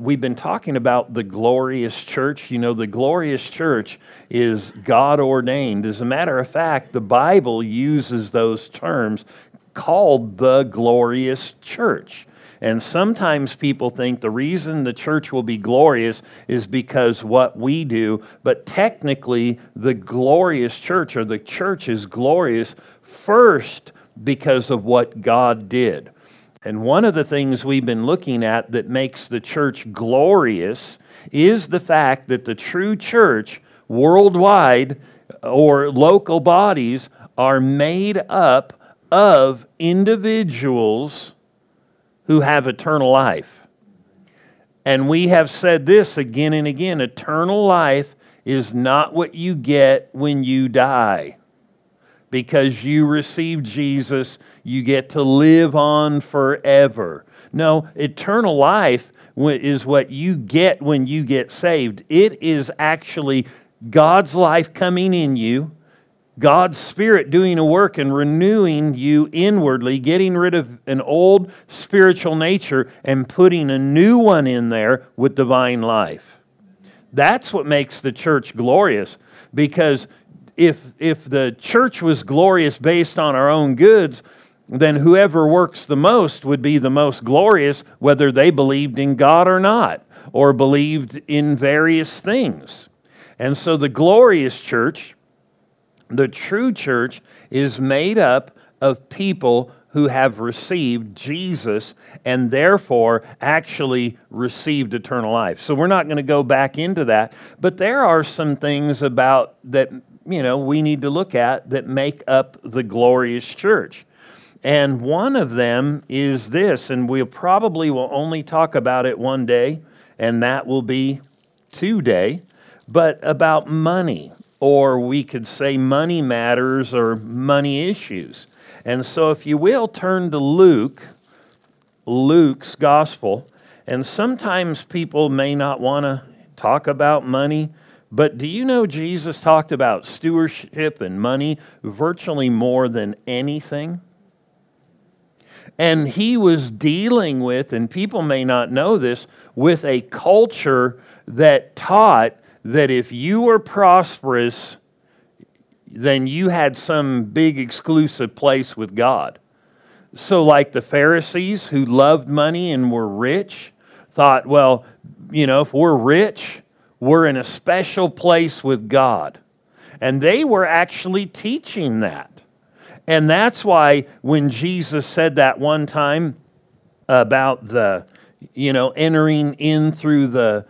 we've been talking about the glorious church. You know, the glorious church is God ordained. As a matter of fact, the Bible uses those terms called the glorious church. And sometimes people think the reason the church will be glorious is because what we do, but technically, the glorious church or the church is glorious first because of what God did. And one of the things we've been looking at that makes the church glorious is the fact that the true church worldwide uh, or local bodies are made up of individuals who have eternal life. And we have said this again and again eternal life is not what you get when you die because you receive Jesus, you get to live on forever. No, eternal life is what you get when you get saved. It is actually God's life coming in you, God's Spirit doing a work and renewing you inwardly, getting rid of an old spiritual nature and putting a new one in there with divine life. That's what makes the church glorious because if, if the church was glorious based on our own goods, then whoever works the most would be the most glorious, whether they believed in God or not, or believed in various things. And so the glorious church, the true church, is made up of people who have received Jesus and therefore actually received eternal life. So we're not going to go back into that, but there are some things about that you know, we need to look at that make up the glorious church. And one of them is this, and we probably will only talk about it one day, and that will be today, but about money, or we could say money matters or money issues. And so, if you will, turn to Luke, Luke's gospel, and sometimes people may not want to talk about money but do you know Jesus talked about stewardship and money virtually more than anything? And he was dealing with, and people may not know this, with a culture that taught that if you were prosperous, then you had some big exclusive place with God. So, like the Pharisees who loved money and were rich, thought, well, you know, if we're rich, were in a special place with God. And they were actually teaching that. And that's why when Jesus said that one time about the, you know, entering in through the,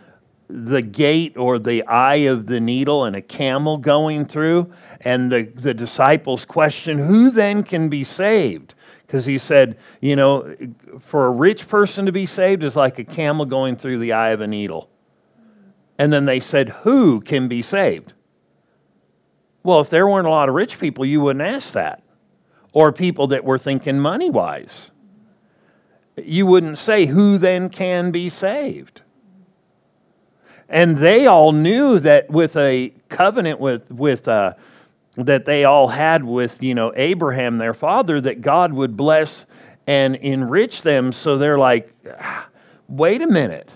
the gate or the eye of the needle and a camel going through, and the, the disciples question, Who then can be saved? Because he said, you know, for a rich person to be saved is like a camel going through the eye of a needle. And then they said, Who can be saved? Well, if there weren't a lot of rich people, you wouldn't ask that. Or people that were thinking money wise. You wouldn't say, Who then can be saved? And they all knew that with a covenant with, with uh, that they all had with you know Abraham their father that God would bless and enrich them so they're like ah, wait a minute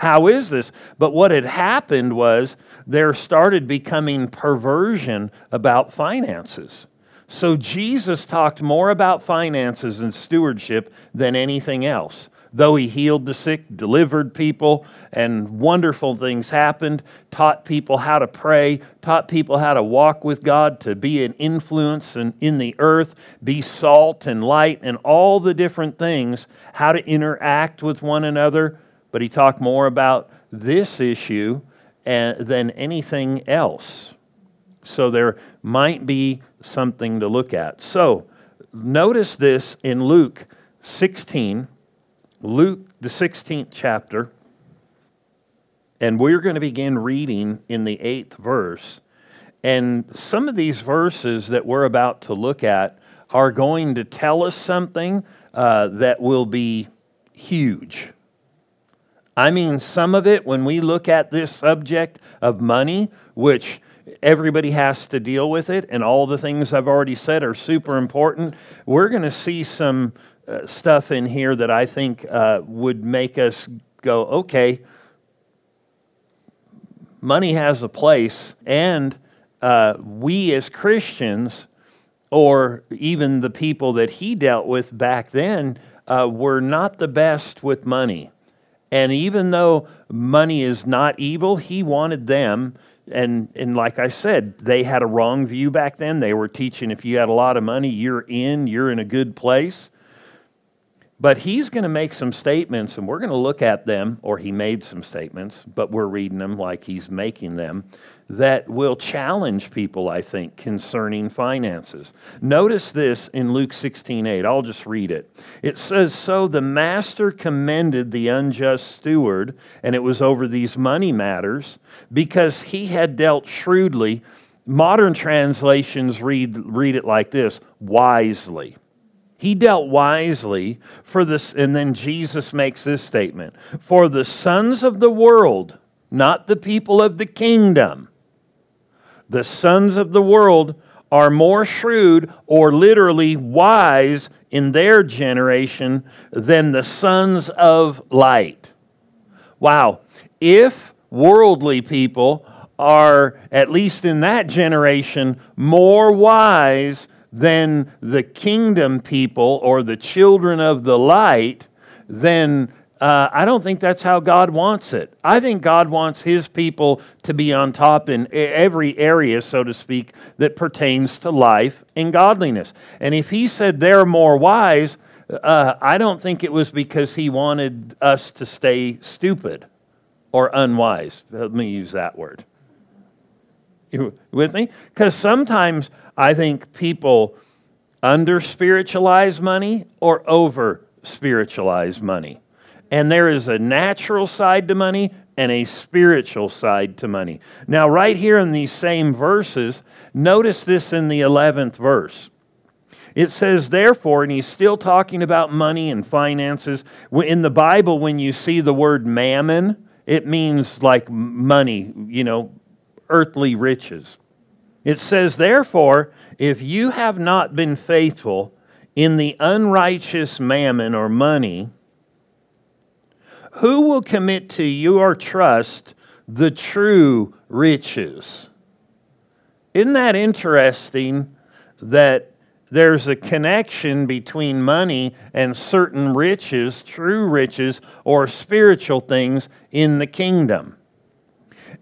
how is this? But what had happened was there started becoming perversion about finances. So Jesus talked more about finances and stewardship than anything else. Though he healed the sick, delivered people, and wonderful things happened, taught people how to pray, taught people how to walk with God, to be an influence in, in the earth, be salt and light, and all the different things, how to interact with one another but he talked more about this issue than anything else. So there might be something to look at. So notice this in Luke 16, Luke, the 16th chapter, and we're going to begin reading in the eighth verse. And some of these verses that we're about to look at are going to tell us something uh, that will be huge. I mean, some of it, when we look at this subject of money, which everybody has to deal with it, and all the things I've already said are super important, we're going to see some uh, stuff in here that I think uh, would make us go, okay, money has a place, and uh, we as Christians, or even the people that he dealt with back then, uh, were not the best with money. And even though money is not evil, he wanted them. And, and like I said, they had a wrong view back then. They were teaching if you had a lot of money, you're in, you're in a good place. But he's going to make some statements, and we're going to look at them, or he made some statements, but we're reading them like he's making them, that will challenge people, I think, concerning finances. Notice this in Luke 16 8. I'll just read it. It says, So the master commended the unjust steward, and it was over these money matters, because he had dealt shrewdly. Modern translations read, read it like this wisely. He dealt wisely for this, and then Jesus makes this statement For the sons of the world, not the people of the kingdom, the sons of the world are more shrewd or literally wise in their generation than the sons of light. Wow. If worldly people are, at least in that generation, more wise than the kingdom people or the children of the light, then uh, I don't think that's how God wants it. I think God wants His people to be on top in every area, so to speak, that pertains to life and godliness. And if He said they're more wise, uh, I don't think it was because He wanted us to stay stupid or unwise. Let me use that word. You with me? Because sometimes I think people under spiritualize money or over spiritualize money. And there is a natural side to money and a spiritual side to money. Now, right here in these same verses, notice this in the 11th verse. It says, therefore, and he's still talking about money and finances. In the Bible, when you see the word mammon, it means like money, you know, earthly riches. It says, Therefore, if you have not been faithful in the unrighteous mammon or money, who will commit to your trust the true riches? Isn't that interesting that there's a connection between money and certain riches, true riches, or spiritual things in the kingdom?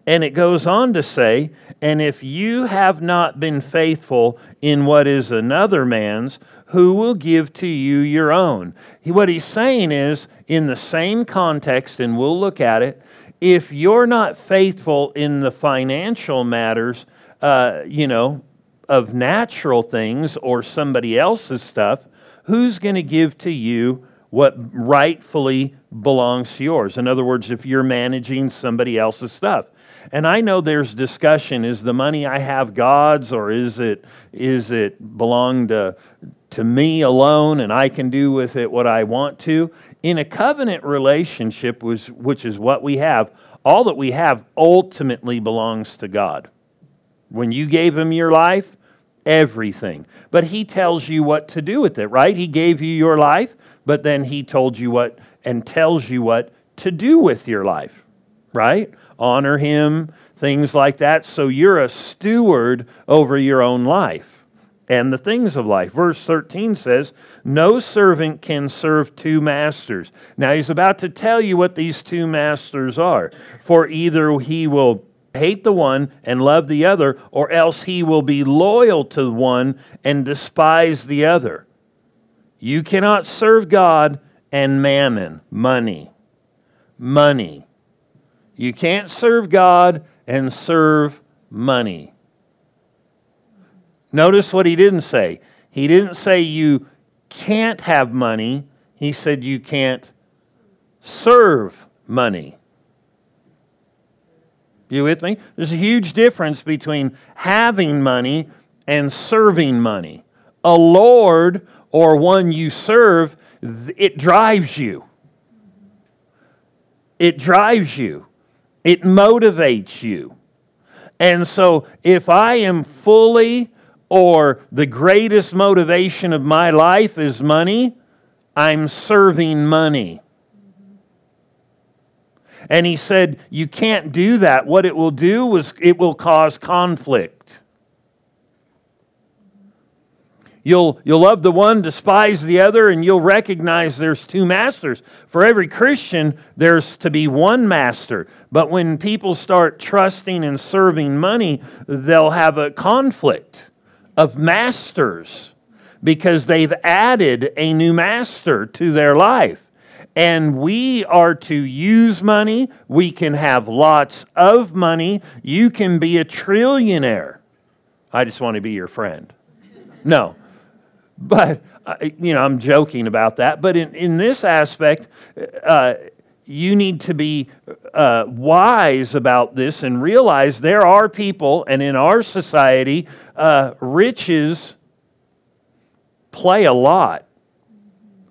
And it goes on to say, And if you have not been faithful in what is another man's, who will give to you your own? What he's saying is, in the same context, and we'll look at it, if you're not faithful in the financial matters, uh, you know, of natural things or somebody else's stuff, who's going to give to you what rightfully belongs to yours? In other words, if you're managing somebody else's stuff. And I know there's discussion is the money I have God's or is it, is it belong to, to me alone and I can do with it what I want to? In a covenant relationship, which, which is what we have, all that we have ultimately belongs to God. When you gave Him your life, everything. But He tells you what to do with it, right? He gave you your life, but then He told you what and tells you what to do with your life, right? Honor him, things like that. So you're a steward over your own life and the things of life. Verse 13 says, No servant can serve two masters. Now he's about to tell you what these two masters are. For either he will hate the one and love the other, or else he will be loyal to the one and despise the other. You cannot serve God and mammon, money. Money. You can't serve God and serve money. Notice what he didn't say. He didn't say you can't have money, he said you can't serve money. You with me? There's a huge difference between having money and serving money. A Lord or one you serve, it drives you. It drives you. It motivates you. And so, if I am fully or the greatest motivation of my life is money, I'm serving money. And he said, You can't do that. What it will do is it will cause conflict. You'll, you'll love the one, despise the other, and you'll recognize there's two masters. For every Christian, there's to be one master. But when people start trusting and serving money, they'll have a conflict of masters because they've added a new master to their life. And we are to use money. We can have lots of money. You can be a trillionaire. I just want to be your friend. No. But, uh, you know, I'm joking about that. But in, in this aspect, uh, you need to be uh, wise about this and realize there are people, and in our society, uh, riches play a lot.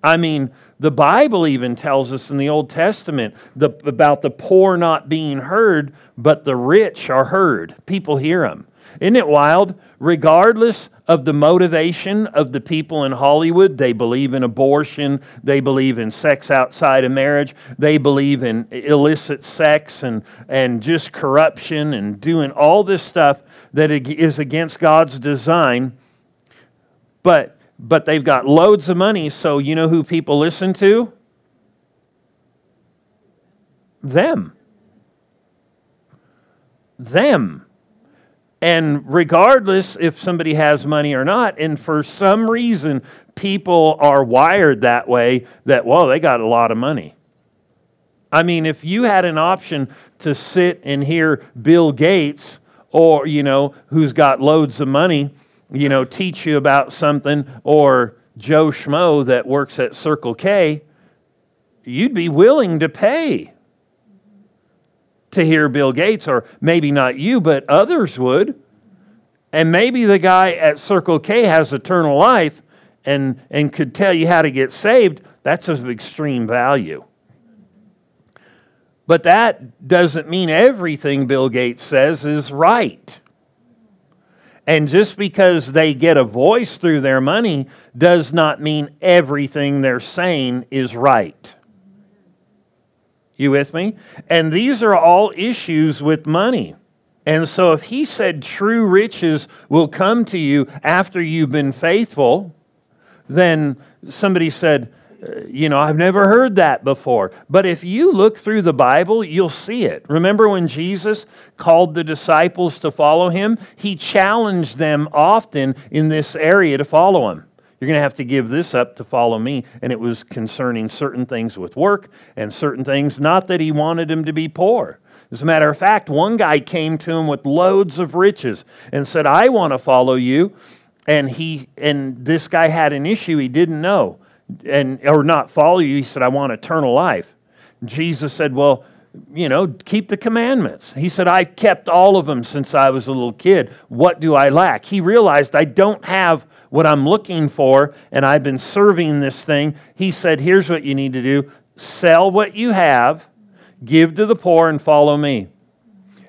I mean, the Bible even tells us in the Old Testament the, about the poor not being heard, but the rich are heard. People hear them. Isn't it wild? Regardless of the motivation of the people in Hollywood, they believe in abortion, they believe in sex outside of marriage, they believe in illicit sex and, and just corruption and doing all this stuff that is against God's design. But but they've got loads of money, so you know who people listen to? Them. Them. And regardless if somebody has money or not, and for some reason people are wired that way that, well, they got a lot of money. I mean, if you had an option to sit and hear Bill Gates or, you know, who's got loads of money, you know, teach you about something, or Joe Schmo that works at Circle K, you'd be willing to pay to hear Bill Gates, or maybe not you, but others would. And maybe the guy at Circle K has eternal life and, and could tell you how to get saved. That's of extreme value. But that doesn't mean everything Bill Gates says is right. And just because they get a voice through their money does not mean everything they're saying is right. You with me? And these are all issues with money. And so if he said true riches will come to you after you've been faithful, then somebody said, uh, you know, I've never heard that before. But if you look through the Bible, you'll see it. Remember when Jesus called the disciples to follow him? He challenged them often in this area to follow him. You're going to have to give this up to follow me. And it was concerning certain things with work and certain things, not that he wanted them to be poor. As a matter of fact, one guy came to him with loads of riches and said, I want to follow you. And he and this guy had an issue he didn't know and or not follow you. He said, I want eternal life. Jesus said, Well, you know, keep the commandments. He said, I kept all of them since I was a little kid. What do I lack? He realized I don't have what I'm looking for, and I've been serving this thing. He said, Here's what you need to do sell what you have, give to the poor, and follow me.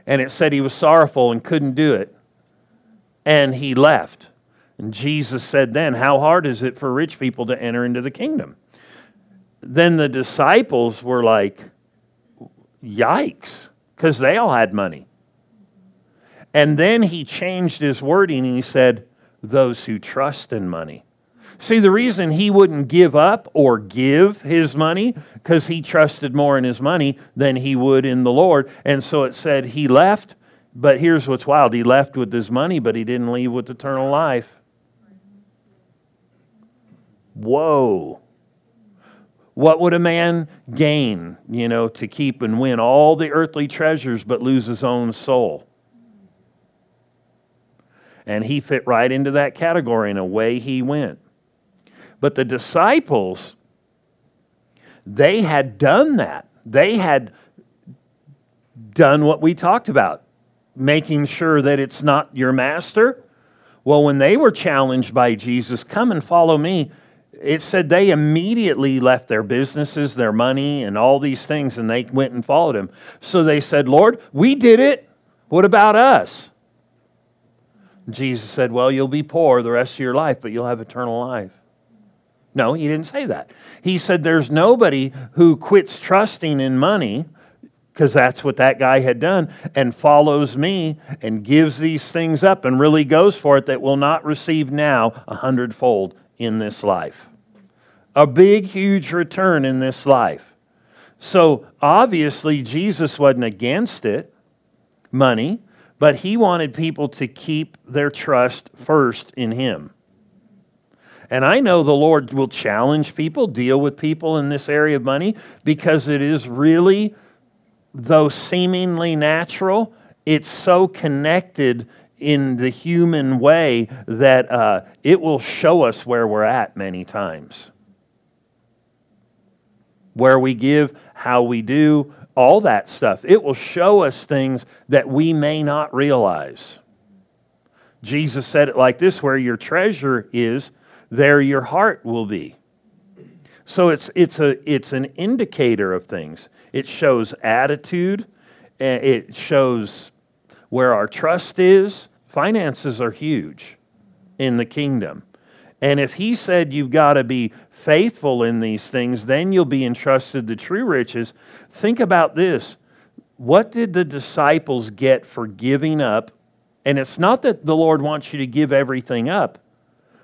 And it said he was sorrowful and couldn't do it. And he left. And Jesus said then, How hard is it for rich people to enter into the kingdom? Then the disciples were like, Yikes, because they all had money. And then he changed his wording and he said, Those who trust in money. See, the reason he wouldn't give up or give his money, because he trusted more in his money than he would in the Lord. And so it said he left, but here's what's wild he left with his money, but he didn't leave with eternal life. Whoa. What would a man gain, you know, to keep and win all the earthly treasures but lose his own soul? And he fit right into that category, and away he went. But the disciples, they had done that. They had done what we talked about, making sure that it's not your master. Well, when they were challenged by Jesus, come and follow me, it said they immediately left their businesses, their money, and all these things, and they went and followed him. So they said, Lord, we did it. What about us? Jesus said, Well, you'll be poor the rest of your life, but you'll have eternal life. No, he didn't say that. He said, There's nobody who quits trusting in money because that's what that guy had done, and follows me and gives these things up and really goes for it that will not receive now a hundredfold in this life. A big, huge return in this life. So obviously, Jesus wasn't against it, money, but he wanted people to keep their trust first in him. And I know the Lord will challenge people, deal with people in this area of money, because it is really though seemingly natural, it's so connected in the human way that uh, it will show us where we're at many times. Where we give, how we do, all that stuff. It will show us things that we may not realize. Jesus said it like this where your treasure is, there your heart will be. So it's, it's, a, it's an indicator of things. It shows attitude, eh, it shows where our trust is. Finances are huge in the kingdom. And if he said you've got to be faithful in these things, then you'll be entrusted the true riches. Think about this. What did the disciples get for giving up? And it's not that the Lord wants you to give everything up,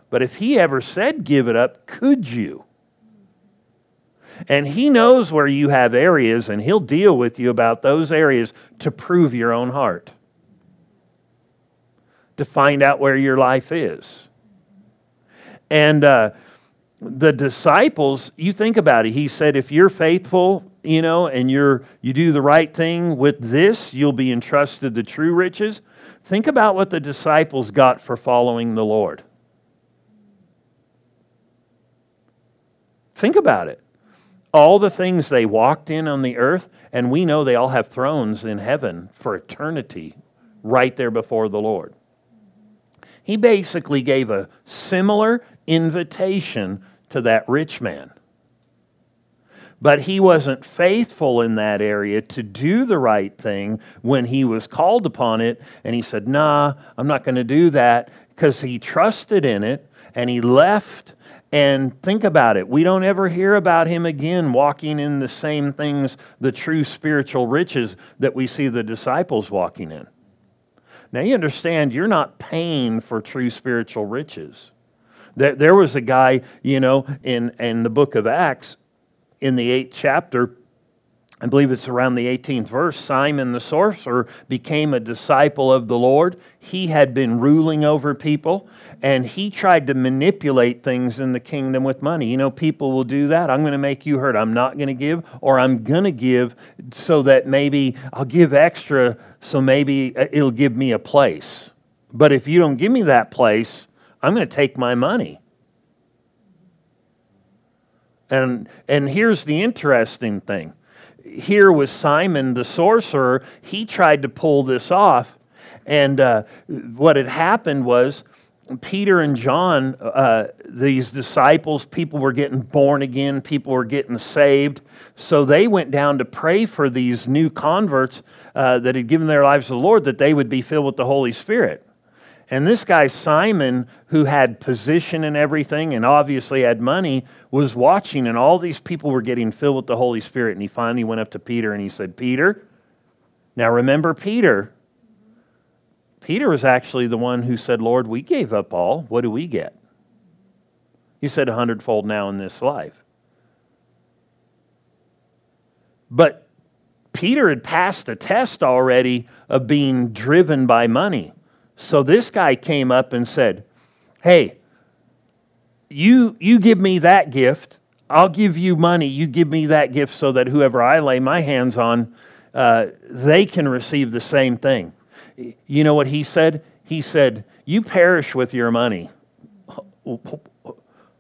but if he ever said give it up, could you? And He knows where you have areas, and He'll deal with you about those areas to prove your own heart, to find out where your life is. And uh, the disciples, you think about it. He said, if you're faithful, you know, and you're you do the right thing with this, you'll be entrusted the true riches. Think about what the disciples got for following the Lord. Think about it all the things they walked in on the earth, and we know they all have thrones in heaven for eternity right there before the Lord. He basically gave a similar invitation to that rich man. But he wasn't faithful in that area to do the right thing when he was called upon it. And he said, Nah, I'm not going to do that because he trusted in it and he left and think about it. We don't ever hear about him again walking in the same things, the true spiritual riches that we see the disciples walking in. Now, you understand, you're not paying for true spiritual riches. There, there was a guy, you know, in, in the book of Acts, in the eighth chapter, I believe it's around the 18th verse. Simon the sorcerer became a disciple of the Lord. He had been ruling over people and he tried to manipulate things in the kingdom with money. You know, people will do that. I'm going to make you hurt. I'm not going to give, or I'm going to give so that maybe I'll give extra so maybe uh, it'll give me a place. But if you don't give me that place, I'm going to take my money. And, and here's the interesting thing here was Simon the sorcerer. He tried to pull this off. And uh, what had happened was Peter and John, uh, these disciples, people were getting born again, people were getting saved. So they went down to pray for these new converts uh, that had given their lives to the Lord that they would be filled with the Holy Spirit. And this guy, Simon, who had position and everything and obviously had money, was watching, and all these people were getting filled with the Holy Spirit. And he finally went up to Peter and he said, Peter, now remember Peter. Peter was actually the one who said, Lord, we gave up all. What do we get? He said, a hundredfold now in this life. But Peter had passed a test already of being driven by money. So this guy came up and said, Hey, you, you give me that gift. I'll give you money. You give me that gift so that whoever I lay my hands on, uh, they can receive the same thing. You know what he said? He said, You perish with your money.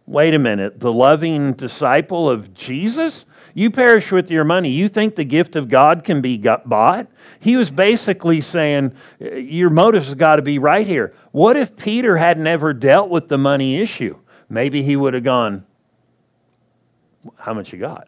Wait a minute. The loving disciple of Jesus? You perish with your money. You think the gift of God can be bought? He was basically saying, uh, Your motives have got to be right here. What if Peter had never dealt with the money issue? Maybe he would have gone, How much you got?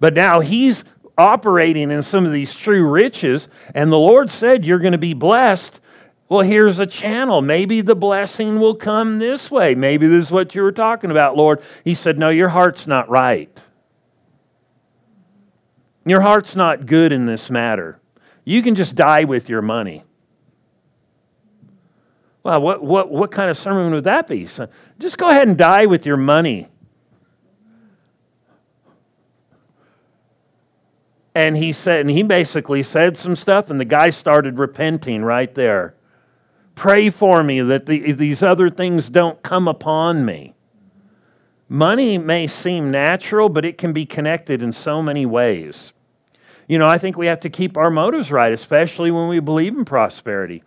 But now he's operating in some of these true riches, and the Lord said, You're going to be blessed well, here's a channel. Maybe the blessing will come this way. Maybe this is what you were talking about, Lord. He said, No, your heart's not right. Your heart's not good in this matter. You can just die with your money. Well, what, what, what kind of sermon would that be? So just go ahead and die with your money. And he said, and he basically said some stuff, and the guy started repenting right there. Pray for me that the, these other things don't come upon me. Money may seem natural, but it can be connected in so many ways. You know, I think we have to keep our motives right, especially when we believe in prosperity.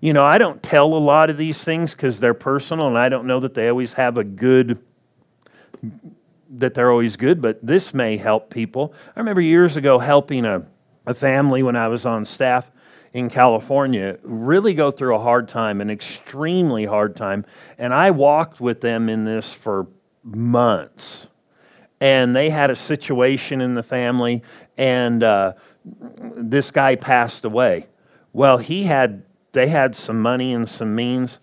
You know, I don't tell a lot of these things because they're personal, and I don't know that they always have a good, that they're always good, but this may help people. I remember years ago helping a, a family when I was on staff in California really go through a hard time, an extremely hard time. And I walked with them in this for months. And they had a situation in the family, and uh, this guy passed away. Well, he had, they had some money and some means.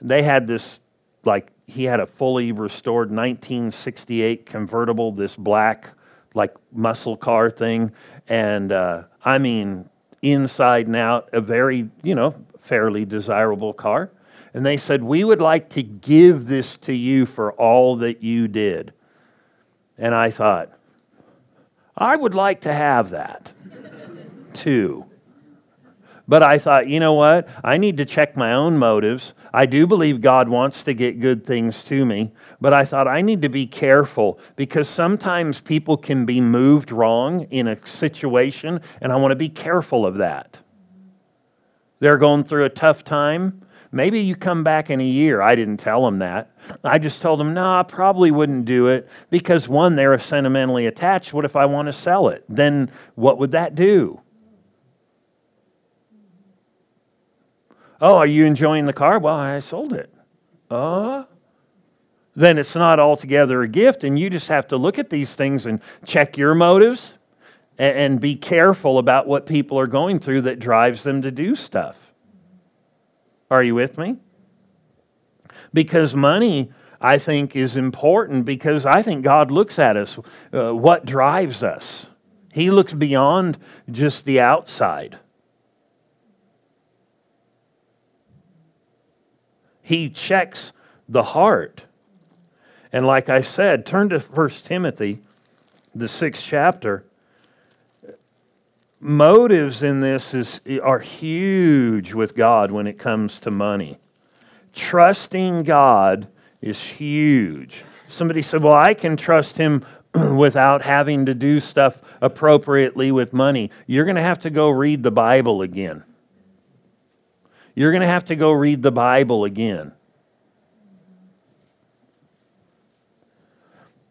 They had this, like, he had a fully restored 1968 convertible, this black, like, muscle car thing. And uh, I mean, inside and out, a very, you know, fairly desirable car and they said, We would like to give this to you for all that you did. And I thought, I would like to have that too. But I thought, you know what? I need to check my own motives. I do believe God wants to get good things to me, but I thought I need to be careful because sometimes people can be moved wrong in a situation, and I want to be careful of that. They're going through a tough time. Maybe you come back in a year. I didn't tell them that. I just told them, no, I probably wouldn't do it because one, they're sentimentally attached. What if I want to sell it? Then what would that do? Oh, are you enjoying the car? Well, I sold it. Uh, then it's not altogether a gift, and you just have to look at these things and check your motives and, and be careful about what people are going through that drives them to do stuff. Are you with me? Because money, I think, is important because I think God looks at us, uh, what drives us. He looks beyond just the outside. He checks the heart. And like I said, turn to 1 Timothy, the sixth chapter motives in this is, are huge with God when it comes to money. Trusting God is huge. Somebody said, Well, I can trust Him without having to do stuff appropriately with money. You're going to have to go read the Bible again. You're going to have to go read the Bible again.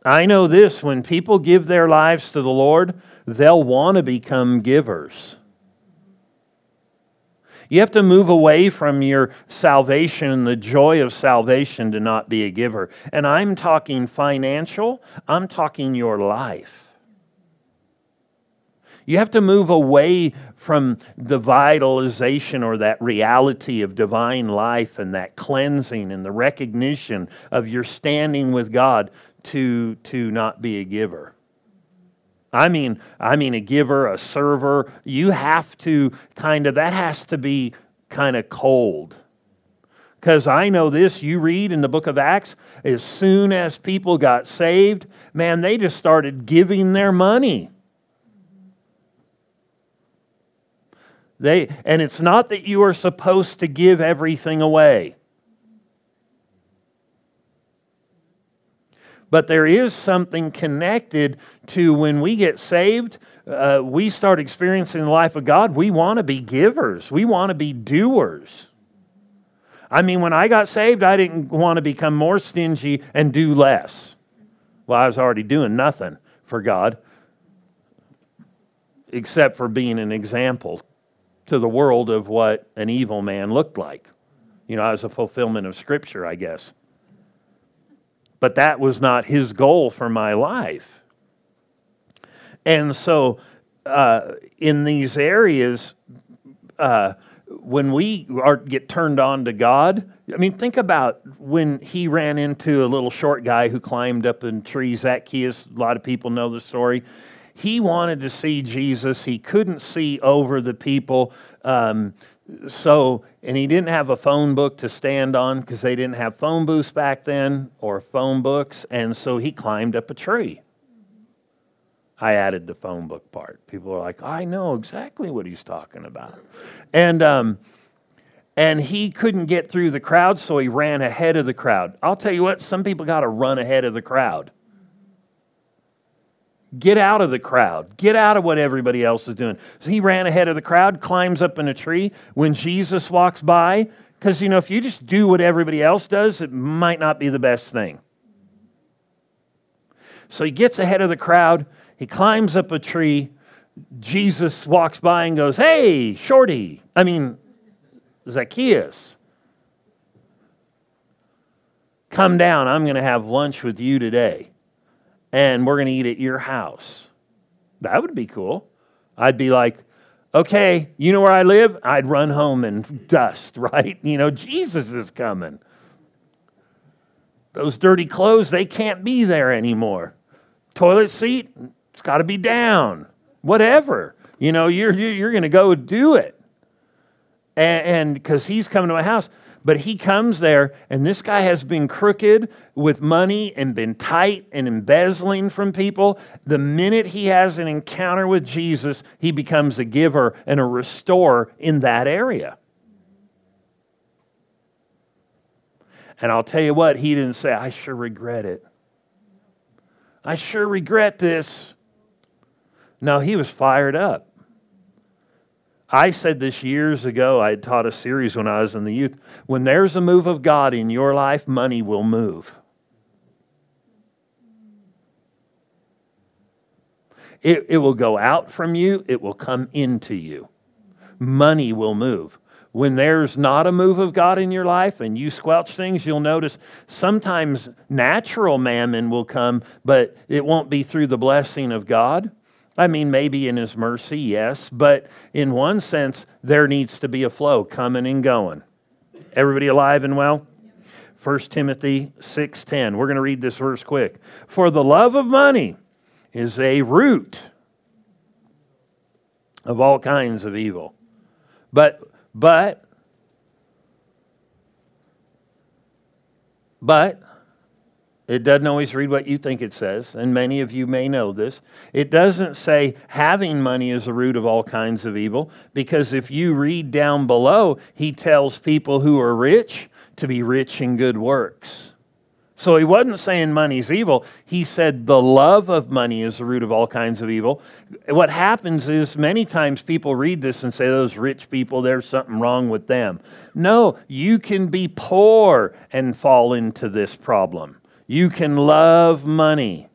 I know this when people give their lives to the Lord, they'll want to become givers. You have to move away from your salvation and the joy of salvation to not be a giver. And I'm talking financial, I'm talking your life. You have to move away from the vitalization or that reality of divine life and that cleansing and the recognition of your standing with God to, to not be a giver. I mean, I mean a giver, a server. You have to kind of, that has to be kind of cold. Because I know this, you read in the book of Acts, as soon as people got saved, man, they just started giving their money. They, and it's not that you are supposed to give everything away. But there is something connected to when we get saved, uh, we start experiencing the life of God. We want to be givers, we want to be doers. I mean, when I got saved, I didn't want to become more stingy and do less. Well, I was already doing nothing for God except for being an example to the world of what an evil man looked like. You know, I was a fulfillment of Scripture, I guess. But that was not his goal for my life. And so, uh, in these areas, uh, when we are, get turned on to God, I mean, think about when he ran into a little short guy who climbed up in trees, Zacchaeus. A lot of people know the story. He wanted to see Jesus. He couldn't see over the people. Um, so, and he didn't have a phone book to stand on because they didn't have phone booths back then or phone books. And so he climbed up a tree. I added the phone book part. People are like, I know exactly what he's talking about. And, um, and he couldn't get through the crowd, so he ran ahead of the crowd. I'll tell you what, some people got to run ahead of the crowd. Get out of the crowd. Get out of what everybody else is doing. So he ran ahead of the crowd, climbs up in a tree. When Jesus walks by, because, you know, if you just do what everybody else does, it might not be the best thing. So he gets ahead of the crowd. He climbs up a tree. Jesus walks by and goes, Hey, Shorty. I mean, Zacchaeus. Come down. I'm going to have lunch with you today and we're going to eat at your house. That would be cool. I'd be like, okay, you know where I live? I'd run home and dust, right? You know, Jesus is coming. Those dirty clothes, they can't be there anymore. Toilet seat, it's got to be down. Whatever. You know, you're, you're going to go do it. And because he's coming to my house. But he comes there, and this guy has been crooked with money and been tight and embezzling from people. The minute he has an encounter with Jesus, he becomes a giver and a restorer in that area. And I'll tell you what, he didn't say, I sure regret it. I sure regret this. No, he was fired up. I said this years ago. I had taught a series when I was in the youth. When there's a move of God in your life, money will move. It, it will go out from you, it will come into you. Money will move. When there's not a move of God in your life and you squelch things, you'll notice sometimes natural mammon will come, but it won't be through the blessing of God. I mean, maybe in His mercy, yes, but in one sense, there needs to be a flow coming and going. Everybody alive and well? 1 Timothy 6:10. We're going to read this verse quick. For the love of money is a root of all kinds of evil. But but but it doesn't always read what you think it says, and many of you may know this. It doesn't say having money is the root of all kinds of evil, because if you read down below, he tells people who are rich to be rich in good works. So he wasn't saying money's evil. He said the love of money is the root of all kinds of evil. What happens is many times people read this and say, those rich people, there's something wrong with them. No, you can be poor and fall into this problem. You can love money.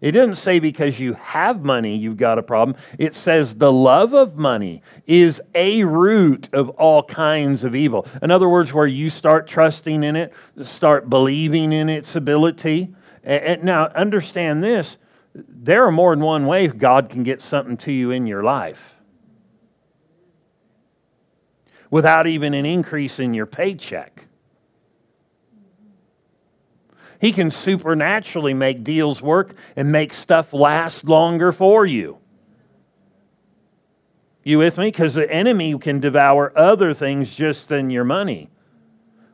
It doesn't say because you have money you've got a problem. It says the love of money is a root of all kinds of evil. In other words, where you start trusting in it, start believing in its ability. And now, understand this there are more than one way God can get something to you in your life without even an increase in your paycheck. He can supernaturally make deals work and make stuff last longer for you. You with me? Because the enemy can devour other things just than your money.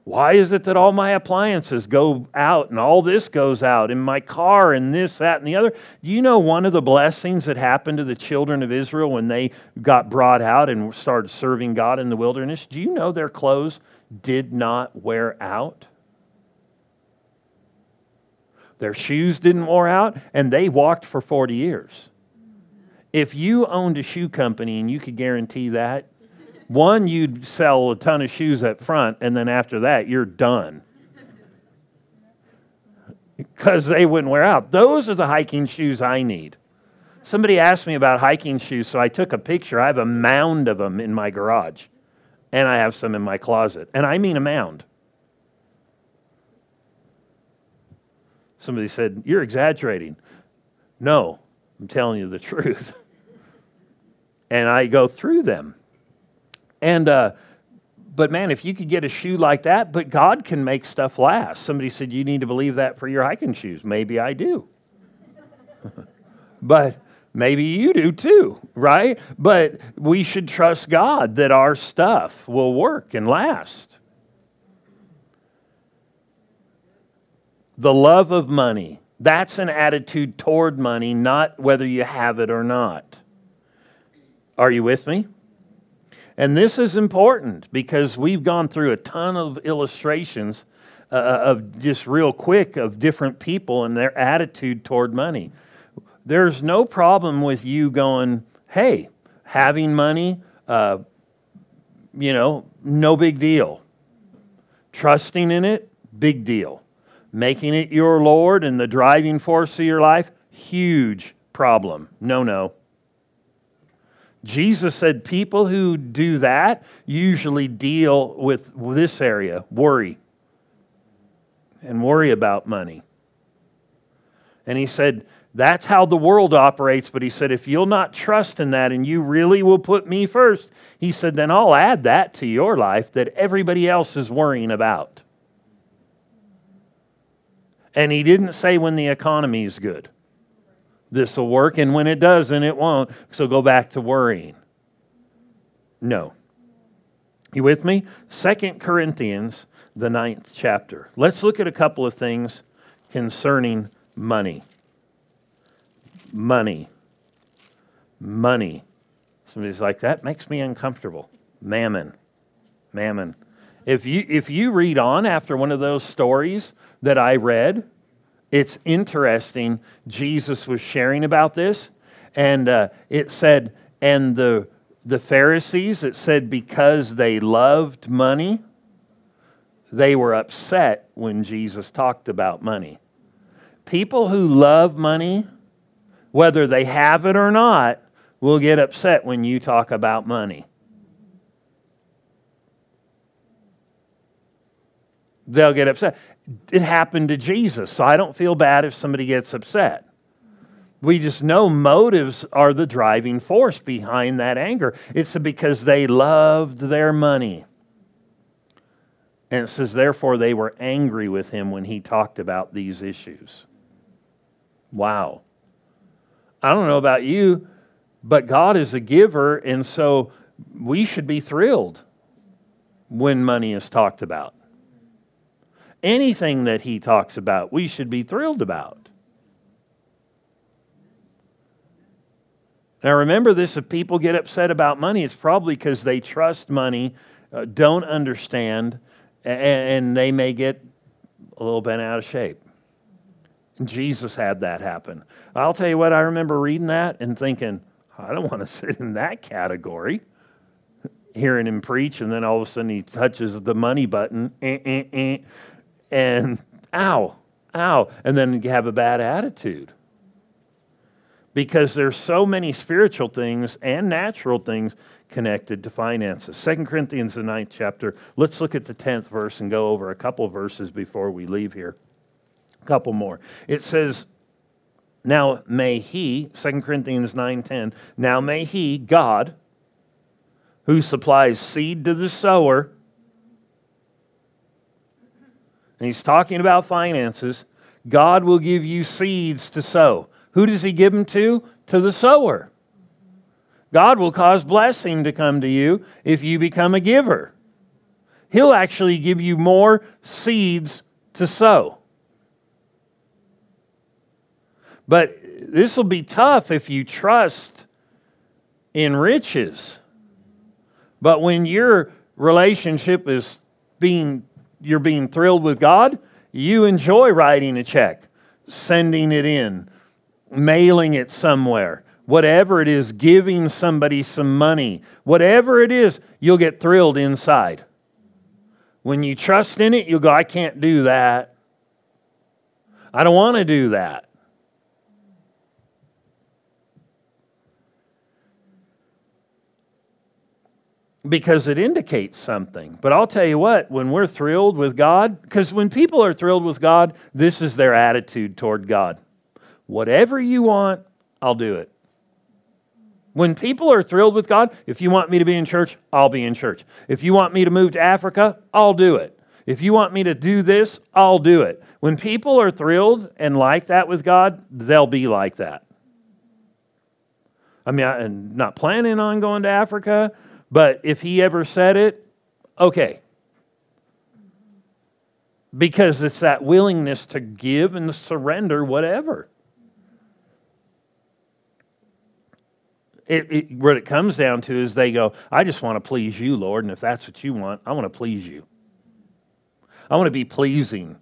Why is it that all my appliances go out and all this goes out in my car and this, that, and the other? Do you know one of the blessings that happened to the children of Israel when they got brought out and started serving God in the wilderness? Do you know their clothes did not wear out? Their shoes didn't wear out, and they walked for 40 years. If you owned a shoe company and you could guarantee that, one, you'd sell a ton of shoes up front, and then after that, you're done. Because they wouldn't wear out. Those are the hiking shoes I need. Somebody asked me about hiking shoes, so I took a picture. I have a mound of them in my garage, and I have some in my closet. And I mean a mound. Somebody said, You're exaggerating. No, I'm telling you the truth. and I go through them. And, uh, but man, if you could get a shoe like that, but God can make stuff last. Somebody said, You need to believe that for your hiking shoes. Maybe I do. but, Maybe you do too, right? But we should trust God that our stuff will work and last. The love of money. That's an attitude toward money, not whether you have it or not. Are you with me? And this is important because we've gone through a ton of illustrations uh, of just real quick of different people and their attitude toward money. There's no problem with you going, hey, having money, uh, you know, no big deal. Trusting in it, big deal. Making it your Lord and the driving force of your life, huge problem. No, no. Jesus said people who do that usually deal with this area worry and worry about money. And he said, that's how the world operates. But he said, if you'll not trust in that and you really will put me first, he said, then I'll add that to your life that everybody else is worrying about. And he didn't say when the economy is good. This will work, and when it doesn't, it won't. So go back to worrying. No. You with me? Second Corinthians, the ninth chapter. Let's look at a couple of things concerning money. Money. Money. Somebody's like, that makes me uncomfortable. Mammon. Mammon. If you, if you read on after one of those stories that I read, it's interesting. Jesus was sharing about this, and uh, it said, and the, the Pharisees, it said, because they loved money, they were upset when Jesus talked about money. People who love money, whether they have it or not, will get upset when you talk about money. They'll get upset it happened to Jesus. So I don't feel bad if somebody gets upset. We just know motives are the driving force behind that anger. It's because they loved their money. And it says, therefore, they were angry with him when he talked about these issues. Wow. I don't know about you, but God is a giver, and so we should be thrilled when money is talked about. Anything that he talks about, we should be thrilled about. Now, remember this if people get upset about money, it's probably because they trust money, uh, don't understand, and, and they may get a little bent out of shape. Jesus had that happen. I'll tell you what, I remember reading that and thinking, I don't want to sit in that category. Hearing him preach, and then all of a sudden he touches the money button. Eh, eh, eh and ow, ow, and then have a bad attitude. Because there's so many spiritual things and natural things connected to finances. Second Corinthians, the ninth chapter. Let's look at the 10th verse and go over a couple verses before we leave here. A couple more. It says, Now may he, 2 Corinthians 9:10, now may he, God, who supplies seed to the sower and he's talking about finances, God will give you seeds to sow. Who does he give them to? To the sower. God will cause blessing to come to you if you become a giver. He'll actually give you more seeds to sow. But this will be tough if you trust in riches. But when your relationship is being you're being thrilled with God, you enjoy writing a check, sending it in, mailing it somewhere, whatever it is, giving somebody some money, whatever it is, you'll get thrilled inside. When you trust in it, you'll go, I can't do that. I don't want to do that. Because it indicates something. But I'll tell you what, when we're thrilled with God, because when people are thrilled with God, this is their attitude toward God. Whatever you want, I'll do it. When people are thrilled with God, if you want me to be in church, I'll be in church. If you want me to move to Africa, I'll do it. If you want me to do this, I'll do it. When people are thrilled and like that with God, they'll be like that. I mean, I'm not planning on going to Africa, but if he ever said it, okay. Because it's that willingness to give and surrender whatever. It, it, what it comes down to is they go, I just want to please you, Lord, and if that's what you want, I want to please you. I want to be pleasing.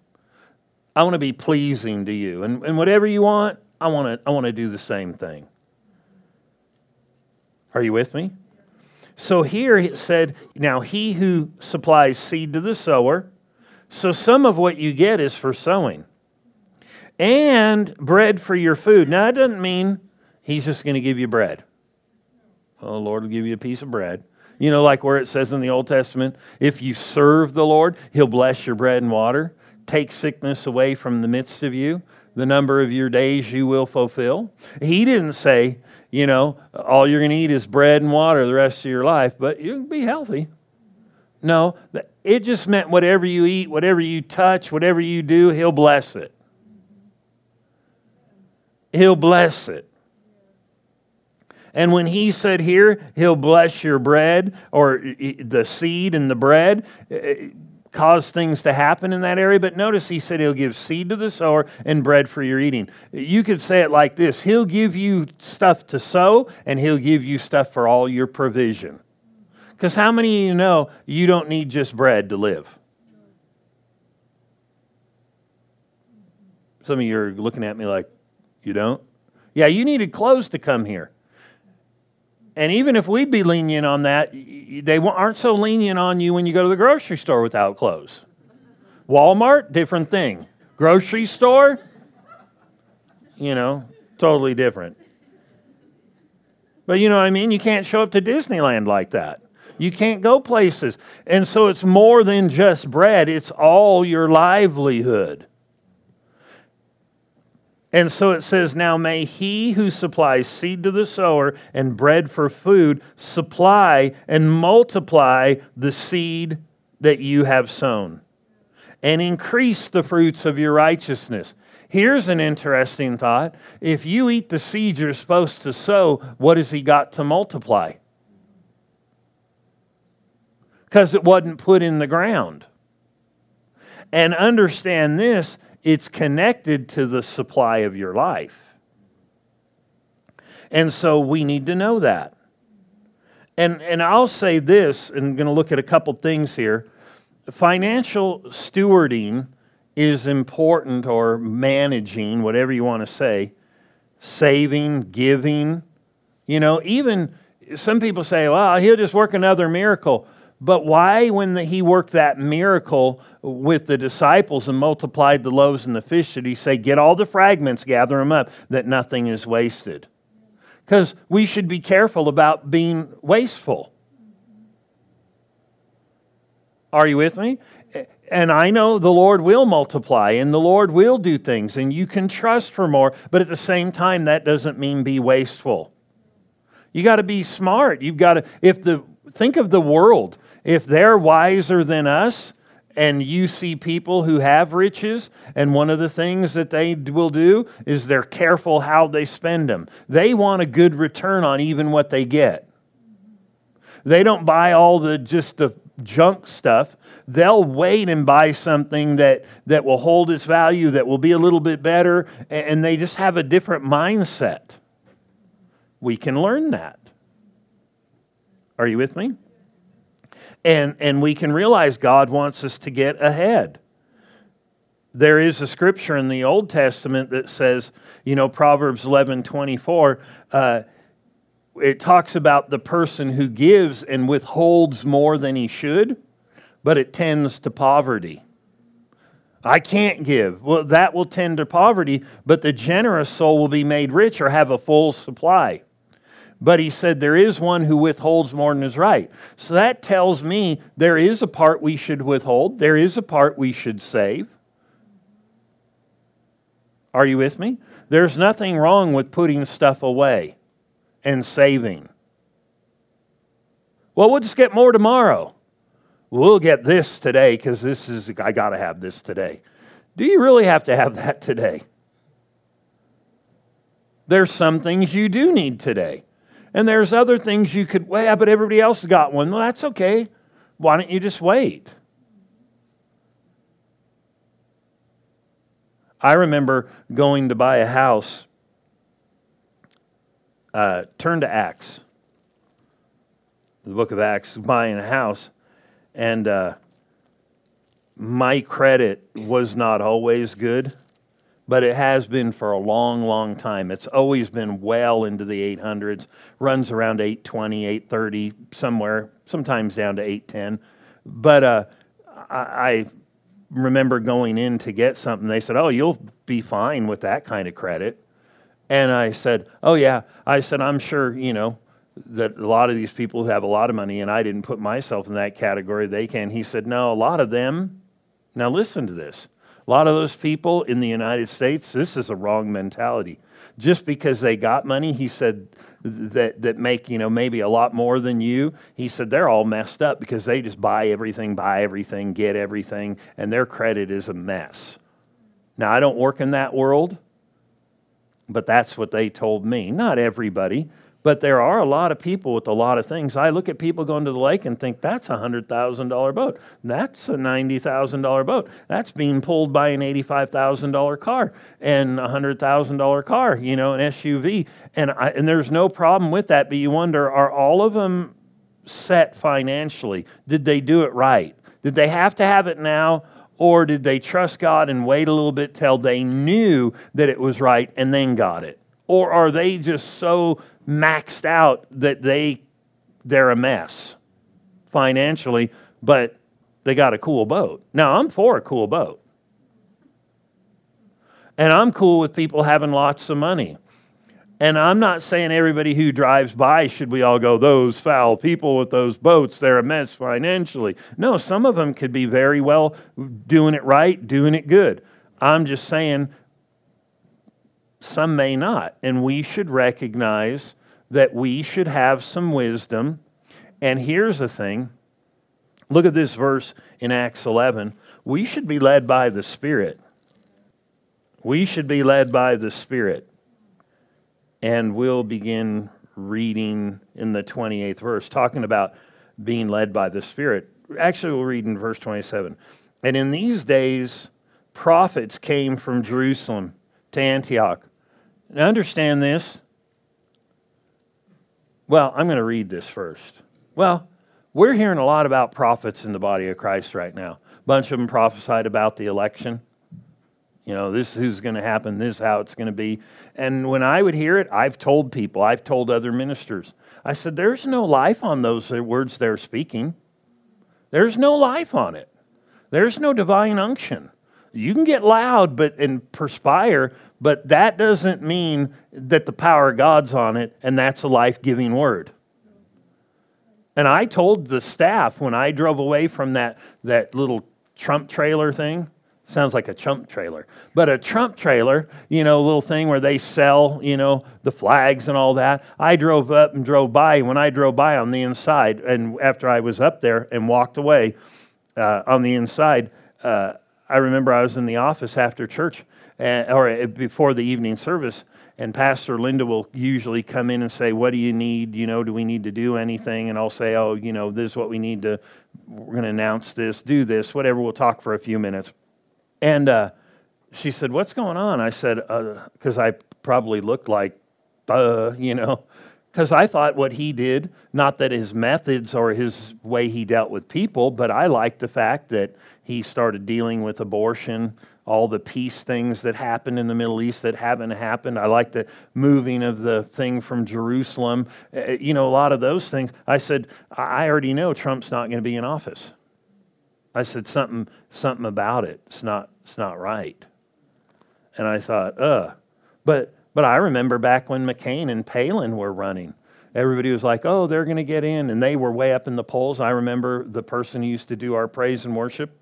I want to be pleasing to you. And, and whatever you want, I want to I want to do the same thing. Are you with me? So here it said, now he who supplies seed to the sower, so some of what you get is for sowing. And bread for your food. Now that doesn't mean he's just going to give you bread. Oh, the Lord will give you a piece of bread. You know, like where it says in the Old Testament, if you serve the Lord, he'll bless your bread and water, take sickness away from the midst of you the number of your days you will fulfill. He didn't say, you know, all you're going to eat is bread and water the rest of your life, but you'll be healthy. No, it just meant whatever you eat, whatever you touch, whatever you do, He'll bless it. He'll bless it. And when he said here, he'll bless your bread or the seed and the bread, cause things to happen in that area. But notice he said he'll give seed to the sower and bread for your eating. You could say it like this He'll give you stuff to sow, and he'll give you stuff for all your provision. Because how many of you know you don't need just bread to live? Some of you are looking at me like, you don't? Yeah, you needed clothes to come here. And even if we'd be lenient on that, they aren't so lenient on you when you go to the grocery store without clothes. Walmart, different thing. Grocery store, you know, totally different. But you know what I mean? You can't show up to Disneyland like that. You can't go places. And so it's more than just bread, it's all your livelihood. And so it says, Now may he who supplies seed to the sower and bread for food supply and multiply the seed that you have sown and increase the fruits of your righteousness. Here's an interesting thought. If you eat the seed you're supposed to sow, what has he got to multiply? Because it wasn't put in the ground. And understand this it's connected to the supply of your life. And so we need to know that. And, and I'll say this, and I'm going to look at a couple things here. Financial stewarding is important, or managing, whatever you want to say, saving, giving. You know, even some people say, well, he'll just work another miracle. But why, when the, he worked that miracle with the disciples and multiplied the loaves and the fish, did he say, Get all the fragments, gather them up, that nothing is wasted? Because we should be careful about being wasteful. Are you with me? And I know the Lord will multiply and the Lord will do things, and you can trust for more, but at the same time, that doesn't mean be wasteful. You got to be smart. You've got to, if the, think of the world if they're wiser than us, and you see people who have riches, and one of the things that they will do is they're careful how they spend them. They want a good return on even what they get. They don't buy all the just the junk stuff. They'll wait and buy something that, that will hold its value, that will be a little bit better, and they just have a different mindset. We can learn that. Are you with me? And, and we can realize God wants us to get ahead. There is a scripture in the Old Testament that says, you know, Proverbs 11 24, uh, it talks about the person who gives and withholds more than he should, but it tends to poverty. I can't give. Well, that will tend to poverty, but the generous soul will be made rich or have a full supply. But he said there is one who withholds more than is right. So that tells me there is a part we should withhold, there is a part we should save. Are you with me? There's nothing wrong with putting stuff away and saving. Well, we'll just get more tomorrow. We'll get this today because this is, I got to have this today. Do you really have to have that today? There's some things you do need today. And there's other things you could, well, yeah, but everybody else has got one. Well, that's okay. Why don't you just wait? I remember going to buy a house. Uh, turn to Acts, the book of Acts, buying a house. And uh, my credit was not always good but it has been for a long, long time. It's always been well into the 800s, runs around 820, 830, somewhere, sometimes down to 810. But uh, I, I remember going in to get something. They said, Oh, you'll be fine with that kind of credit. And I said, Oh, yeah. I said, I'm sure, you know, that a lot of these people who have a lot of money, and I didn't put myself in that category, they can. He said, No, a lot of them, now listen to this a lot of those people in the United States, this is a wrong mentality. Just because they got money, he said, that, that make, you know, maybe a lot more than you, he said they're all messed up because they just buy everything, buy everything, get everything, and their credit is a mess. Now, I don't work in that world, but that's what they told me. Not everybody, but there are a lot of people with a lot of things. I look at people going to the lake and think that's a $100,000 boat. That's a $90,000 boat. That's being pulled by an $85,000 car and a $100,000 car, you know, an SUV. And, I, and there's no problem with that, but you wonder are all of them set financially? Did they do it right? Did they have to have it now? Or did they trust God and wait a little bit till they knew that it was right and then got it? Or are they just so maxed out that they they're a mess financially, but they got a cool boat. Now, I'm for a cool boat. And I'm cool with people having lots of money. And I'm not saying everybody who drives by should we all go, those foul people with those boats, they're a mess financially. No, some of them could be very well doing it right, doing it good. I'm just saying some may not. And we should recognize that we should have some wisdom. And here's the thing look at this verse in Acts 11. We should be led by the Spirit. We should be led by the Spirit. And we'll begin reading in the 28th verse, talking about being led by the Spirit. Actually, we'll read in verse 27. And in these days, prophets came from Jerusalem to Antioch. Now, understand this well, I'm going to read this first. Well, we're hearing a lot about prophets in the body of Christ right now. A bunch of them prophesied about the election. You know, this is who's going to happen, this is how it's going to be. And when I would hear it, I've told people, I've told other ministers, I said, there's no life on those words they're speaking. There's no life on it. There's no divine unction. You can get loud but and perspire, but that doesn't mean that the power of God's on it and that's a life giving word. And I told the staff when I drove away from that, that little Trump trailer thing, sounds like a chump trailer, but a Trump trailer, you know, little thing where they sell, you know, the flags and all that. I drove up and drove by. When I drove by on the inside, and after I was up there and walked away uh, on the inside, uh, I remember I was in the office after church uh, or uh, before the evening service, and Pastor Linda will usually come in and say, "What do you need? You know, do we need to do anything?" And I'll say, "Oh, you know, this is what we need to. We're going to announce this, do this, whatever. We'll talk for a few minutes." And uh, she said, "What's going on?" I said, "Because uh, I probably looked like, uh, you know." Because I thought what he did, not that his methods or his way he dealt with people, but I liked the fact that he started dealing with abortion, all the peace things that happened in the Middle East that haven't happened. I like the moving of the thing from Jerusalem. Uh, you know, a lot of those things. I said, I already know Trump's not going to be in office. I said something, something about it. It's not, it's not right. And I thought, uh, but, but I remember back when McCain and Palin were running. Everybody was like, oh, they're going to get in. And they were way up in the polls. I remember the person who used to do our praise and worship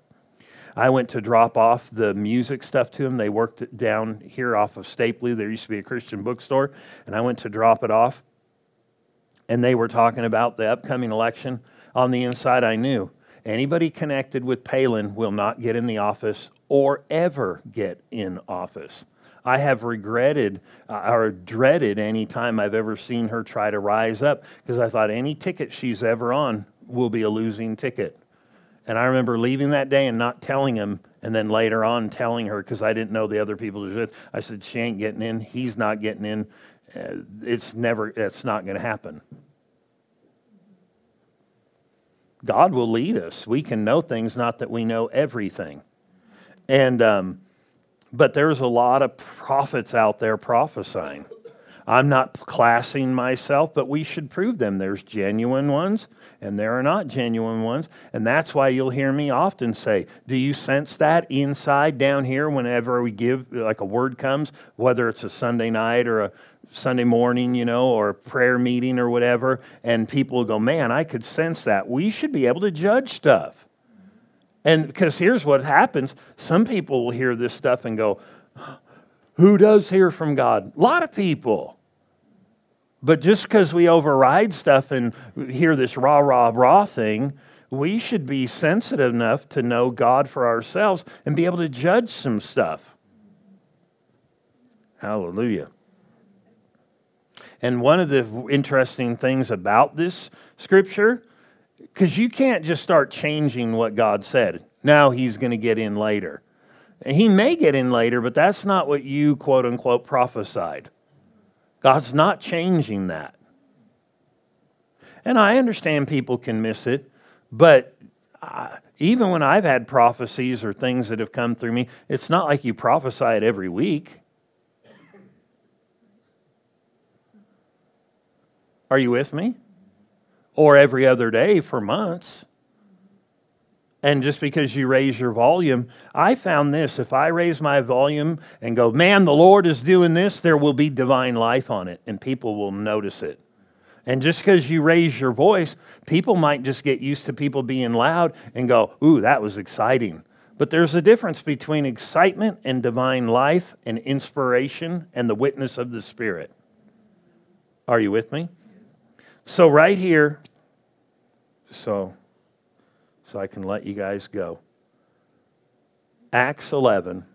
I went to drop off the music stuff to them. They worked down here off of Stapley. There used to be a Christian bookstore, and I went to drop it off. And they were talking about the upcoming election. On the inside, I knew anybody connected with Palin will not get in the office or ever get in office. I have regretted uh, or dreaded any time I've ever seen her try to rise up because I thought any ticket she's ever on will be a losing ticket. And I remember leaving that day and not telling him, and then later on telling her because I didn't know the other people with. I said, "She ain't getting in. He's not getting in. Uh, it's never. It's not going to happen." God will lead us. We can know things, not that we know everything. And um, but there's a lot of prophets out there prophesying. I'm not classing myself, but we should prove them. There's genuine ones and there are not genuine ones. And that's why you'll hear me often say, Do you sense that inside down here whenever we give, like a word comes, whether it's a Sunday night or a Sunday morning, you know, or prayer meeting or whatever? And people go, Man, I could sense that. We should be able to judge stuff. And because here's what happens some people will hear this stuff and go, Who does hear from God? A lot of people. But just because we override stuff and hear this rah, rah, rah thing, we should be sensitive enough to know God for ourselves and be able to judge some stuff. Hallelujah. And one of the interesting things about this scripture, because you can't just start changing what God said. Now he's going to get in later. He may get in later, but that's not what you, quote unquote, prophesied. God's not changing that. And I understand people can miss it, but uh, even when I've had prophecies or things that have come through me, it's not like you prophesy it every week. Are you with me? Or every other day for months. And just because you raise your volume, I found this if I raise my volume and go, man, the Lord is doing this, there will be divine life on it, and people will notice it. And just because you raise your voice, people might just get used to people being loud and go, ooh, that was exciting. But there's a difference between excitement and divine life and inspiration and the witness of the Spirit. Are you with me? So, right here, so so I can let you guys go. Acts 11,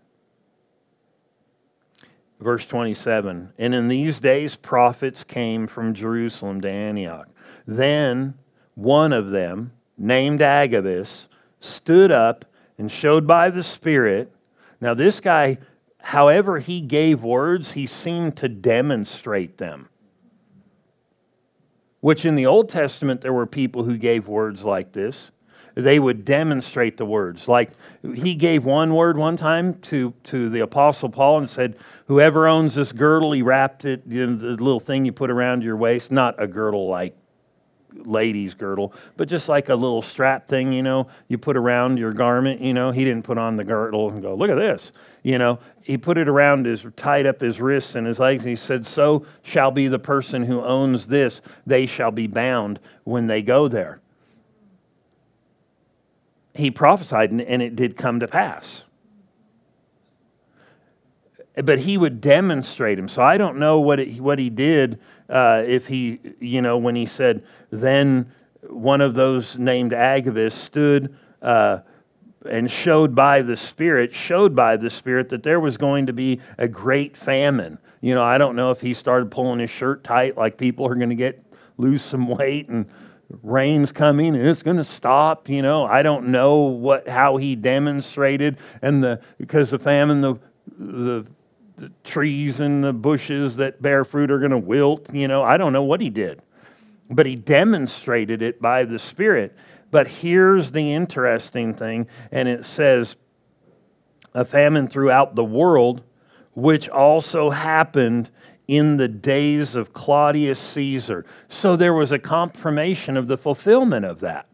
verse 27. And in these days, prophets came from Jerusalem to Antioch. Then one of them, named Agabus, stood up and showed by the Spirit. Now, this guy, however he gave words, he seemed to demonstrate them. Which in the Old Testament, there were people who gave words like this they would demonstrate the words. Like he gave one word one time to, to the Apostle Paul and said, Whoever owns this girdle, he wrapped it, you know, the little thing you put around your waist, not a girdle like ladies' girdle, but just like a little strap thing, you know, you put around your garment, you know. He didn't put on the girdle and go, Look at this, you know. He put it around his, tied up his wrists and his legs, and he said, So shall be the person who owns this, they shall be bound when they go there he prophesied and, and it did come to pass. But he would demonstrate him. So I don't know what, it, what he did uh, if he, you know, when he said, then one of those named Agabus stood uh, and showed by the Spirit, showed by the Spirit that there was going to be a great famine. You know, I don't know if he started pulling his shirt tight like people are going to get lose some weight and rain's coming and it's going to stop you know. I don't know what how he demonstrated and the because the famine the the, the trees and the bushes that bear fruit are going to wilt you know. I don't know what he did but he demonstrated it by the spirit. But here's the interesting thing and it says a famine throughout the world which also happened in the days of Claudius Caesar. So there was a confirmation of the fulfillment of that.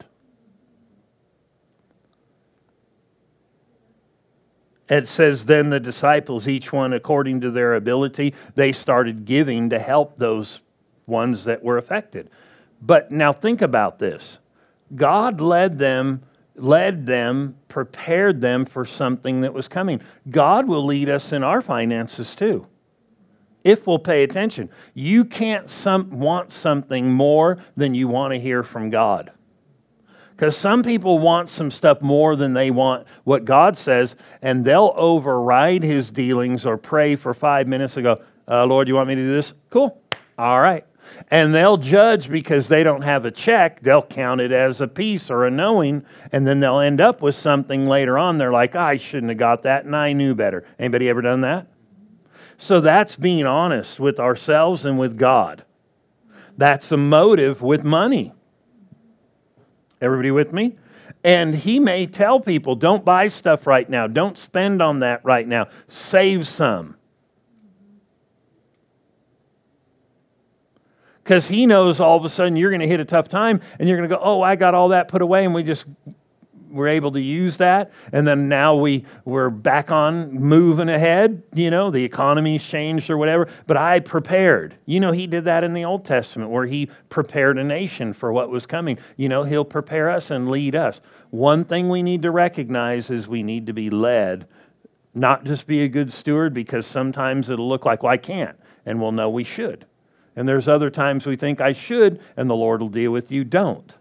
It says, then the disciples, each one according to their ability, they started giving to help those ones that were affected. But now think about this God led them led them, prepared them for something that was coming. God will lead us in our finances too if we'll pay attention. You can't some, want something more than you want to hear from God. Because some people want some stuff more than they want what God says, and they'll override his dealings or pray for five minutes and go, uh, Lord, you want me to do this? Cool. All right. And they'll judge because they don't have a check. They'll count it as a peace or a knowing, and then they'll end up with something later on. They're like, I shouldn't have got that, and I knew better. Anybody ever done that? So that's being honest with ourselves and with God. That's a motive with money. Everybody with me? And he may tell people, don't buy stuff right now. Don't spend on that right now. Save some. Because he knows all of a sudden you're going to hit a tough time and you're going to go, oh, I got all that put away, and we just we're able to use that. And then now we we're back on moving ahead you know the economy's changed or whatever. But i prepared. You know he did that in the old testament where he prepared a nation for what was coming. You know he'll prepare us and lead us. One thing we need to recognize is we need to be led not just be a good steward because sometimes it'll look like well i can't. And we'll know we should. And there's other times we think i should and the lord will deal with you. Don't